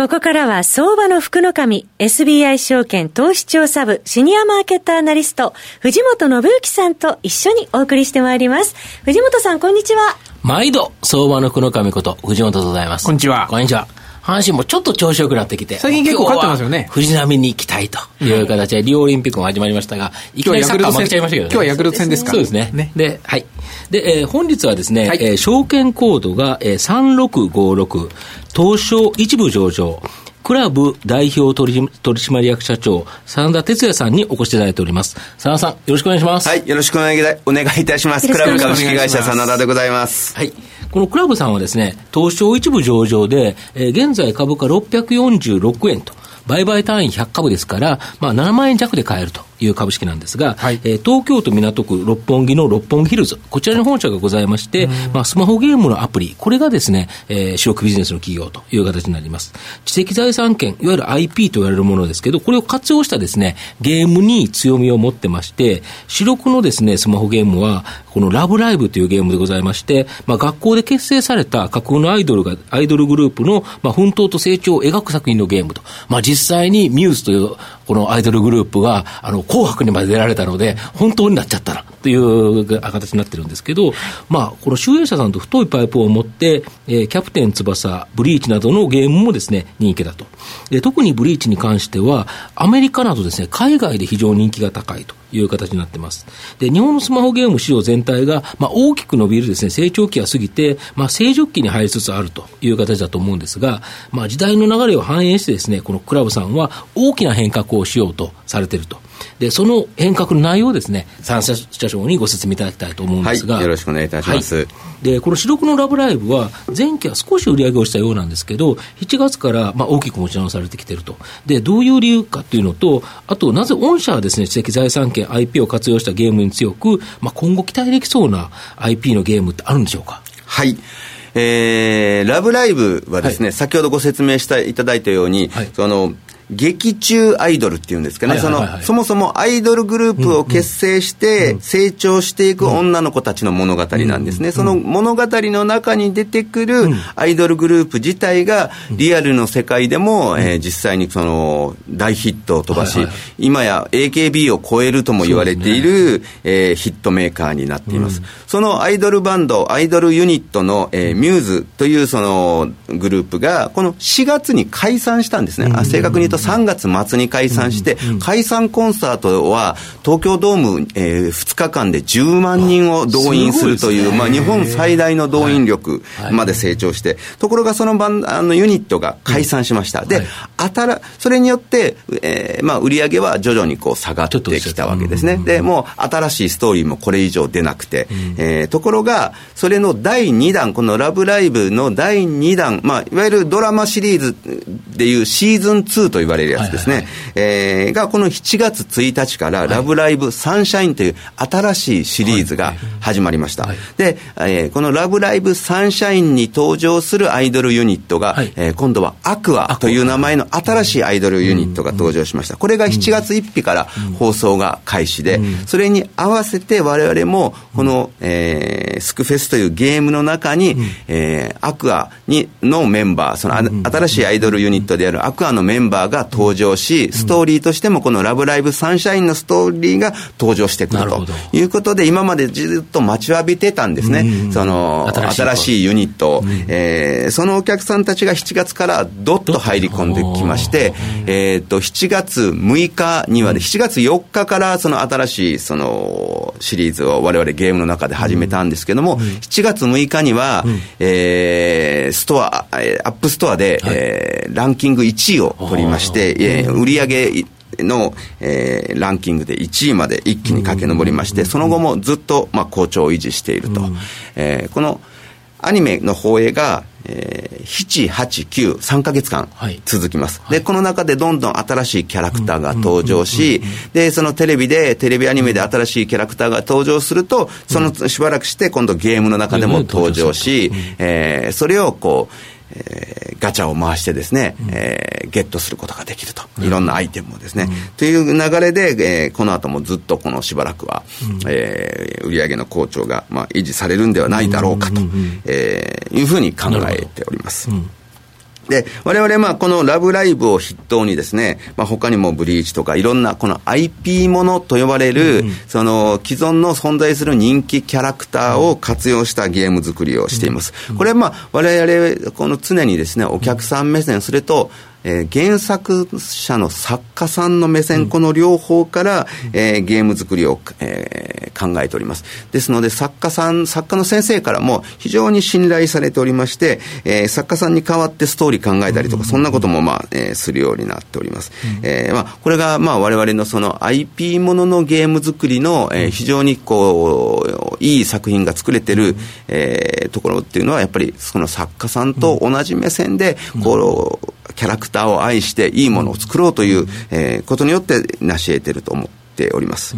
ここからは相場の福の神 SBI 証券投資調査部シニアマーケットアナリスト藤本信之さんと一緒にお送りしてまいります。藤本さんこんにちは。毎度相場の福の神こと藤本でございます。こんにちは。こんにちは阪神もちょっと調子よくなってきて。最近結構勝ってますよね。藤波に行きたいという形で、リオオリンピックも始まりましたが、いきなりサッカー負けちゃいましたけどね。今日はヤクルト戦ですか？そうですね。ねで、はい。で、えー、本日はですね、はい、えー、証券コードが、えー、3656、東証一部上場、クラブ代表取締役社長、真田哲也さんにお越しいただいております。真田さん、よろしくお願いします。はい、よろしくお願いお願いいたします。クラブ株式会社真田でございます。はい。このクラブさんはですね、東証一部上場で、えー、現在株価646円と、売買単位100株ですから、まあ、7万円弱で買えると。いう株式なんですが、はい、えー、東京都港区六本木の六本木ヒルズ、こちらに本社がございまして、まあ、スマホゲームのアプリ、これがですね、えー、主力ビジネスの企業という形になります。知的財産権、いわゆる IP と言われるものですけど、これを活用したですね、ゲームに強みを持ってまして、主力のですね、スマホゲームは、このラブライブというゲームでございまして、まあ、学校で結成された架空のアイドルが、アイドルグループの、まあ、奮闘と成長を描く作品のゲームと。まあ、実際にミューズというこのアイドルグループが、あの、紅白にまで出られたので、本当になっちゃったな、という形になってるんですけど、まあ、この集英社さんと太いパイプを持って、えー、キャプテン翼、ブリーチなどのゲームもですね、人気だと。で、特にブリーチに関しては、アメリカなどですね、海外で非常に人気が高いと。いう形になってます。で、日本のスマホゲーム市場全体が、まあ、大きく伸びるですね、成長期が過ぎて、まあ、成熟期に入りつつあるという形だと思うんですが、まあ、時代の流れを反映してですね、このクラブさんは大きな変革をしようとされていると。で、その変革の内容をですね、三社長にご説明いただきたいと思うんですが、はい、よろしくお願いいたします。はい、で、この主力のラブライブは、前期は少し売り上げをしたようなんですけど、7月からまあ大きく持ち直されてきていると。で、どういう理由かっていうのと、あと、なぜ御社はですね、知的財産権 IP を活用したゲームに強く、まあ、今後期待できそうな IP のゲームってあるんでしょうか？はい。えー、ラブライブはですね、はい、先ほどご説明していただいたように、はい、その、劇中アイドルっていうんですかね、その、そもそもアイドルグループを結成して成長していく女の子たちの物語なんですね。その物語の中に出てくるアイドルグループ自体がリアルの世界でも、えー、実際にその大ヒットを飛ばし、今や AKB を超えるとも言われている、ね。えー、ヒットメーカーになっています。そのアイドルバンド、アイドルユニットの、えー、ミューズというそのグループが、この4月に解散したんですね。あ正確に言うと3月末に解散して、解散コンサートは東京ドーム、えー、2日間で10万人を動員するという、まあ、日本最大の動員力まで成長して、ところがそのバンあのユニットが解散しました。で、あたらそれによって、えーまあ、売り上げは徐々にこう下がってきたわけですね。で、もう新しいストーリーもこれ以上出なくて、えー、ところが、それの第2弾、このラブライブの第2弾、まあ、いわゆるドラマシリーズでいうシーズン2と言われるやつですね、はいはいえー、がこの7月1日から、ラブライブサンシャインという新しいシリーズが始まりました。はい。はい、で、えー、このラブライブサンシャインに登場するアイドルユニットが、はい、えー、今度はアクアという名前の新しいアイドルユニットが登場しました。これが7月1日から放送が開始で、それに合わせて我々も、この、えー、スクフェスというゲームの中に、えー、アクアにのメンバー、その新しいアイドルユニットであるアクアのメンバーが登場し、ストーリーとしてもこのラブライブサンシャインのストーリーが登場してくるということで、今までずっと待ちわびてたんですね。その、新しいユニット。を、えー、そのお客さんたちが7月からどっと入り込んできまして、えっ、と、7月6日には、7月4日からその新しいそのシリーズを我々ゲームの中で始めたんですけども、7月6日には、えー、ストア、アップストアで、えー、ランキング1位を取りまして、えー、売上の、えー、ランキングで1位まで一気に駆け上りまして、その後もずっと、まあ、好調を維持していると。えー、このアニメの放映が、えー、7、8、9、3か月間続きます、はい、で、この中でどんどん新しいキャラクターが登場し、で、そのテレビで、テレビアニメで新しいキャラクターが登場すると、そのしばらくして今度ゲームの中でも登場し、えー、それをこう、えー、ガチャを回してですね、うん、えー、ゲットすることができると。いろんなアイテムをですね。うん、という流れで、えー、この後もずっとこのしばらくは、うん、えー、売上の好調が、まあ、維持されるんではないだろうかと、えー、いうふうに考えております。で、我々、まあ、このラブライブを筆頭にですね、まあ、他にもブリーチとかいろんなこの IP ものと呼ばれる、うん、その既存の存在する人気キャラクターを活用したゲーム作りをしています。うん、これ、まあ、我々、この常にですね、お客さん目線、それと、えー、原作者の作家さんの目線、この両方から、えー、ゲーム作りを、えー、考えております。ですので、作家さん、作家の先生からも非常に信頼されておりまして、えー、作家さんに代わってストーリー考えたりとか、そんなことも、まあ、えー、するようになっております。えー、まあ、これが、まあ、我々のその IP もののゲーム作りの、えー、非常にこう、いい作品が作れてる、えー、ところっていうのは、やっぱりその作家さんと同じ目線で、こう、キャラクターを愛していいものを作ろうという、えー、ことによって成し得てると思っております。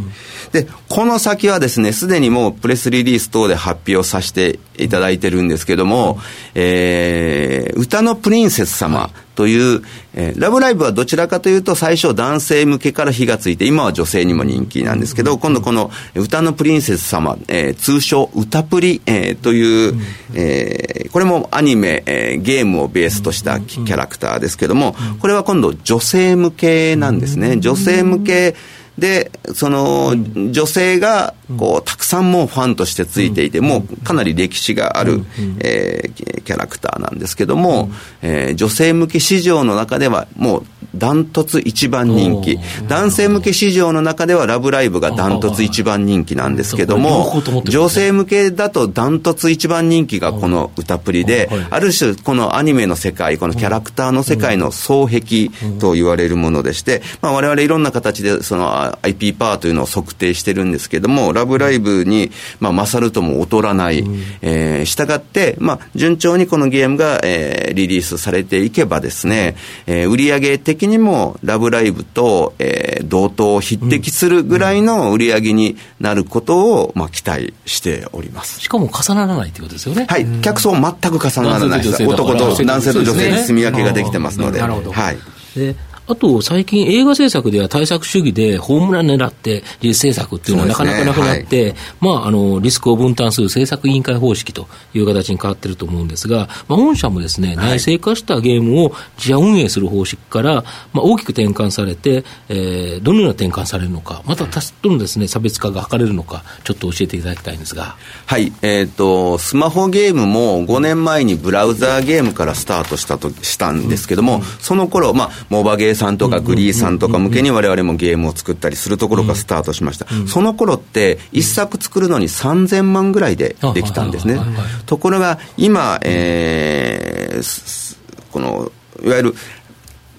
で、この先はですね、すでにもうプレスリリース等で発表させていただいてるんですけども、えー、歌のプリンセス様という、えー、ラブライブはどちらかというと最初男性向けから火がついて、今は女性にも人気なんですけど、今度この歌のプリンセス様、えー、通称歌プリ、えー、という、えー、これもアニメ、えー、ゲームをベースとしたキャラクターですけども、これは今度女性向けなんですね。女性向け、で、その、女性が、こう、たくさんもうファンとしてついていて、もうかなり歴史がある、えー、キャラクターなんですけども、えー、女性向け市場の中では、もう、ダントツ一番人気。男性向け市場の中では、ラブライブがダントツ一番人気なんですけども、女性向けだとダントツ一番人気がこの歌プリで、ある種、このアニメの世界、このキャラクターの世界の双璧と言われるものでして、まあ、我々いろんな形で、その、IP パワーというのを測定してるんですけども、ラブライブに、まあ、勝るとも劣らない、うん、えー、従って、まあ、順調にこのゲームが、えー、リリースされていけばですね、えー、売上的にもラブライブと、えー、同等匹敵するぐらいの売り上げになることを、まあ、期待しております。しかも重ならないということですよね。はい。客層全く重ならない。男と男性と女性に住み分けができてますので。なるほど。はい。であと、最近映画制作では対策主義でホームラン狙って実制作っていうのはなかなかなくなって、ね。はい、まあ、あの、リスクを分担する制作委員会方式という形に変わってると思うんですが、まあ、御社もですね、内製化したゲームを自社運営する方式から、まあ、大きく転換されて、えー、どのような転換されるのか、また他とのですね、差別化が図れるのか、ちょっと教えていただきたいんですが。はい、えっ、ー、と、スマホゲームも5年前にブラウザーゲームからスタートしたと、したんですけども、うん、その頃、まあ、モバゲーさんとかグリーさんとか向けに我々もゲームを作ったりするところからスタートしました。その頃って、一作作るのに3000万ぐらいでできたんですね。ところが、今、えー、この、いわゆる、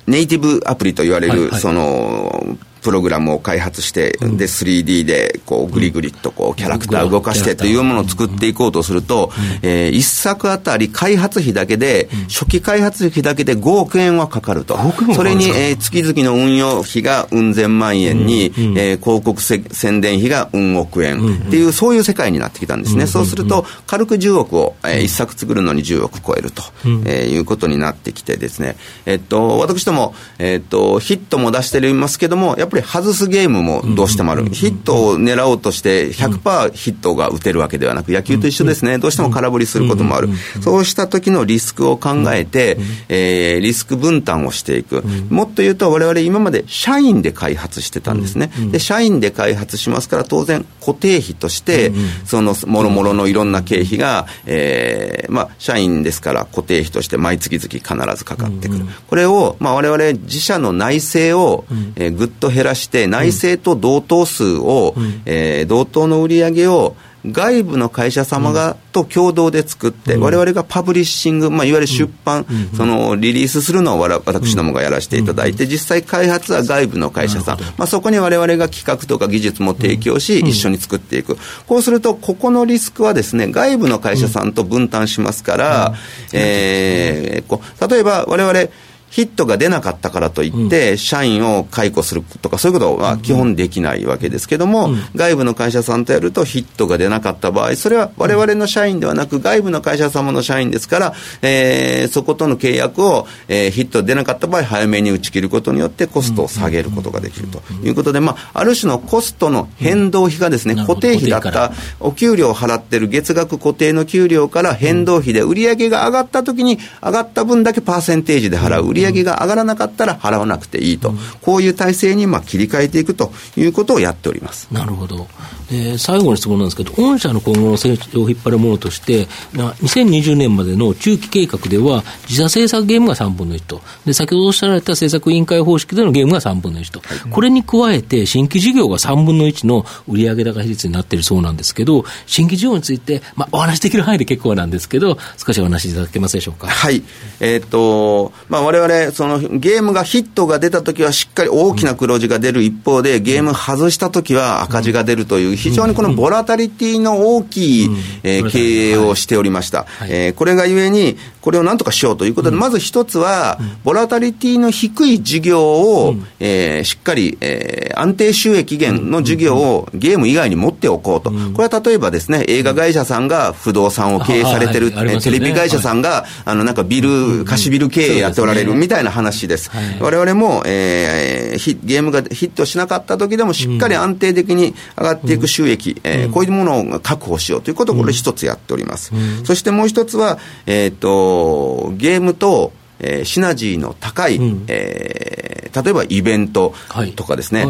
ネイティブアプリと言われる、その、プログラムを開発して、で、3D で、こう、ぐりぐりと、こう、キャラクターを動かしてというものを作っていこうとすると、えー、一作あたり開発費だけで、初期開発費だけで5億円はかかると。それに、えー、月々の運用費がうん千万円に、えー、広告宣伝費がうん億円っていう、そういう世界になってきたんですね。そうすると、軽く10億を、えー、一作作るのに10億超えると、えー、いうことになってきてですね、えっと、私ども、えっと、ヒットも出していますけども、やっぱぱり外すゲームもどうしてもある、ヒットを狙おうとして100%ヒットが打てるわけではなく、野球と一緒ですね、どうしても空振りすることもある、そうした時のリスクを考えて、えー、リスク分担をしていく、もっと言うと、われわれ今まで社員で開発してたんですね、で社員で開発しますから、当然、固定費として、そのもろもろのいろんな経費が、えーまあ、社員ですから、固定費として毎月々必ずかかってくる、これを、まあ、我々自社の内政を、えー、ぐっと減らして、内政と同等数を、うん、えー、同等の売り上げを外部の会社様が、と共同で作って、われわれがパブリッシング、まあ、いわゆる出版、そのリリースするのを私どもがやらせていただいて、実際開発は外部の会社さん、まあ、そこにわれわれが企画とか技術も提供し、一緒に作っていく。こうすると、ここのリスクはですね、外部の会社さんと分担しますから、えー、こう例えばわれわれヒットが出なかったからといって、社員を解雇するとか、そういうことは基本できないわけですけども、外部の会社さんとやるとヒットが出なかった場合、それは我々の社員ではなく、外部の会社様の社員ですから、えー、そことの契約を、えー、ヒット出なかった場合、早めに打ち切ることによってコストを下げることができるということで、まあ、ある種のコストの変動費がですね、固定費だったお給料を払ってる月額固定の給料から変動費で売上が上がったときに、上がった分だけパーセンテージで払う。売上が上がらなかったら払わなくていいと、うん、こういう体制にまあ切り替えていくということをやっております。なるほど、えー、最後の質問なんですけど、御社の今後の成長を引っ張るものとして、2020年までの中期計画では、自社制作ゲームが3分の1と、で先ほどおっしゃられた制作委員会方式でのゲームが3分の1と、はい、これに加えて、新規事業が3分の1の売上高比率になっているそうなんですけど、新規事業について、まあ、お話しできる範囲で結構なんですけど、少しお話しいただけますでしょうか？はい、えー、っとまあ、我々そのゲームがヒットが出たときはしっかり大きな黒字が出る一方で、ゲーム外したときは赤字が出るという、非常にこのボラタリティの大きい、えー、経営をしておりました。はい、えー、これがゆえに、これをなんとかしようということで、まず一つは、ボラタリティの低い事業を、えー、しっかり、えー、安定収益源の事業をゲーム以外に持っておこうと。これは例えばですね、映画会社さんが不動産を経営されてる、テレビ会社さんが、あの、なんかビル、貸しビル経営やっておられるみたいな話です。我々も、えー、ゲームがヒットしなかった時でもしっかり安定的に上がっていく収益、えー、こういうものを確保しようということをこれ一つやっております。そしてもう一つは、えっ、ー、と、ゲームと、えー、シナジーの高い、うん、えー、例えばイベントとかですね、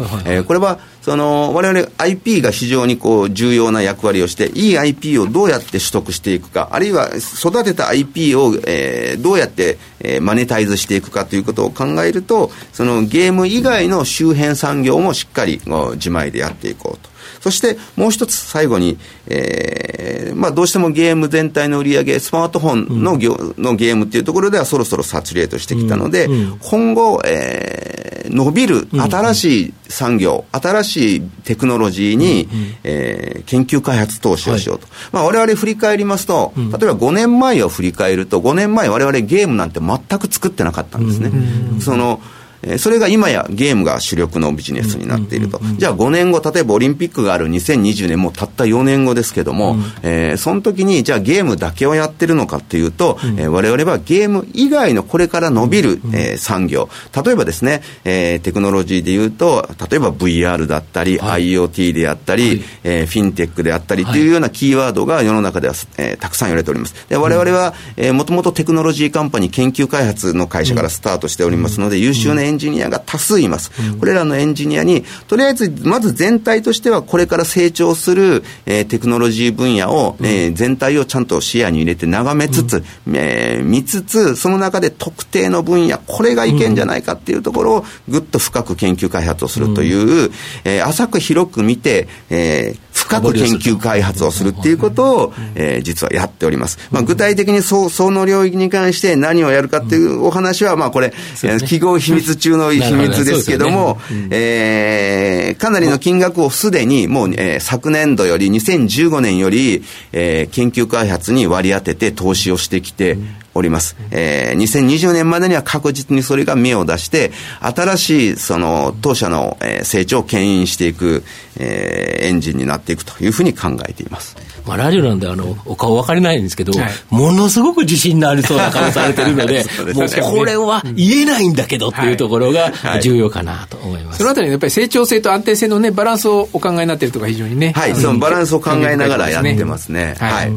これはその我々 IP が非常にこう重要な役割をして、いい IP をどうやって取得していくか、あるいは育てた IP を、えー、どうやって、えー、マネタイズしていくかということを考えると、そのゲーム以外の周辺産業もしっかり自前でやっていこうと。そしてもう一つ最後に、えーまあ、どうしてもゲーム全体の売り上げ、スマートフォンの,、のゲームっていうところではそろそろサチュレートしてきたので、今後、えー、伸びる新しい産業、新しいテクノロジーに、えー、研究開発投資をしようと。はい。まあ、我々振り返りますと、例えば5年前を振り返ると、5年前我々ゲームなんて全く作ってなかったんですね。そのえそれが今やゲームが主力のビジネスになっていると、じゃあ5年後、例えばオリンピックがある2020年、もうたった4年後ですけども、うん、えー、その時にじゃあゲームだけをやってるのかっていうと、うん、えー、我々はゲーム以外のこれから伸びる、うん、えー、産業、例えばですね、えー、テクノロジーでいうと、例えば VR だったり、はい、IoT であったり、はい、えー、フィンテックであったりというようなキーワードが世の中では、えー、たくさん言われております。で我々は、えー、もともとテクノロジーカンパニー研究開発の会社からスタートしておりますので、優秀なエンジニアが多数います。これらのエンジニアに、とりあえず、まず全体としては、これから成長する、えー、テクノロジー分野を、えー、全体をちゃんと視野に入れて眺めつつ、えー、見つつ、その中で特定の分野、これがいけんじゃないかっていうところを、ぐっと深く研究開発をするという、えー、浅く広く見て、えー、深く研究開発をするっていうことを、えー、実はやっております。まあ、具体的にそその領域に関して何をやるかっていうお話は、まあ、これ、企業秘密中の秘密ですけども、えー、かなりの金額をすでにもう、えー、昨年度より2015年より、えー、研究開発に割り当てて投資をしてきております。えー、2020年までには確実にそれが芽を出して、新しいその当社の成長を牽引していく、えー、エンジンになっていくというふうに考えています。まあ、ラジオなんであのお顔分かれないんですけど、はい、ものすごく自信のありそうな顔されてるので、もうこれは言えないんだけどっていうところが重要かなと思います。はいはい、そのあたりのやっぱり成長性と安定性のね、バランスをお考えになっているとか非常にね。はい、そのバランスを考えながらやってますね。はい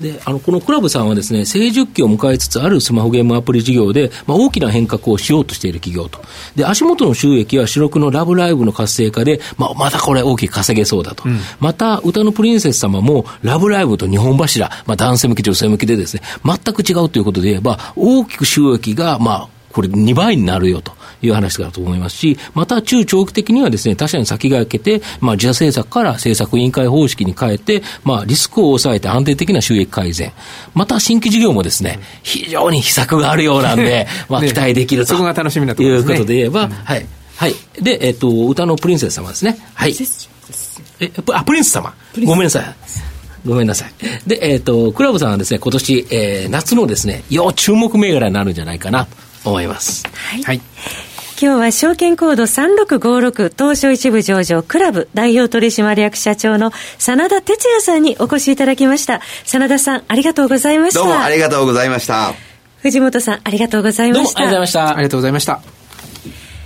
で、あの、このクラブさんはですね、成熟期を迎えつつあるスマホゲームアプリ事業で、まあ、大きな変革をしようとしている企業と。で、足元の収益は主力のラブライブの活性化で、まあ、またこれ大きく稼げそうだと。うん、また、歌のプリンセス様も、ラブライブと日本柱、まあ、男性向き、女性向きでですね、全く違うということで言えば、大きく収益が、まあ、これ2倍になるよという話だと思いますし、また中長期的にはですね、他社に先駆けて、まあ、自社政策から政策委員会方式に変えて、まあ、リスクを抑えて安定的な収益改善。また新規事業もですね、非常に秘策があるようなんで、まあ、期待できると、そこが楽しみなところですね。いうことで言えば、うん、はい。はい。で、えっ、と、歌のプリンセス様ですね。はい。え、あ、プリンス様。ごめんなさい。ごめんなさい。で、えっ、ー、と、クラブさんはですね、今年、えー、夏のですね、要注目銘柄になるんじゃないかなと思います。はい。はい今日は証券コード3656東証一部上場クラブ代表取締役社長の真田哲也さんにお越しいただきました。真田さん、ありがとうございました。どうもありがとうございました。藤本さん、ありがとうございました。どうもありがとうございました。ありがとうございました。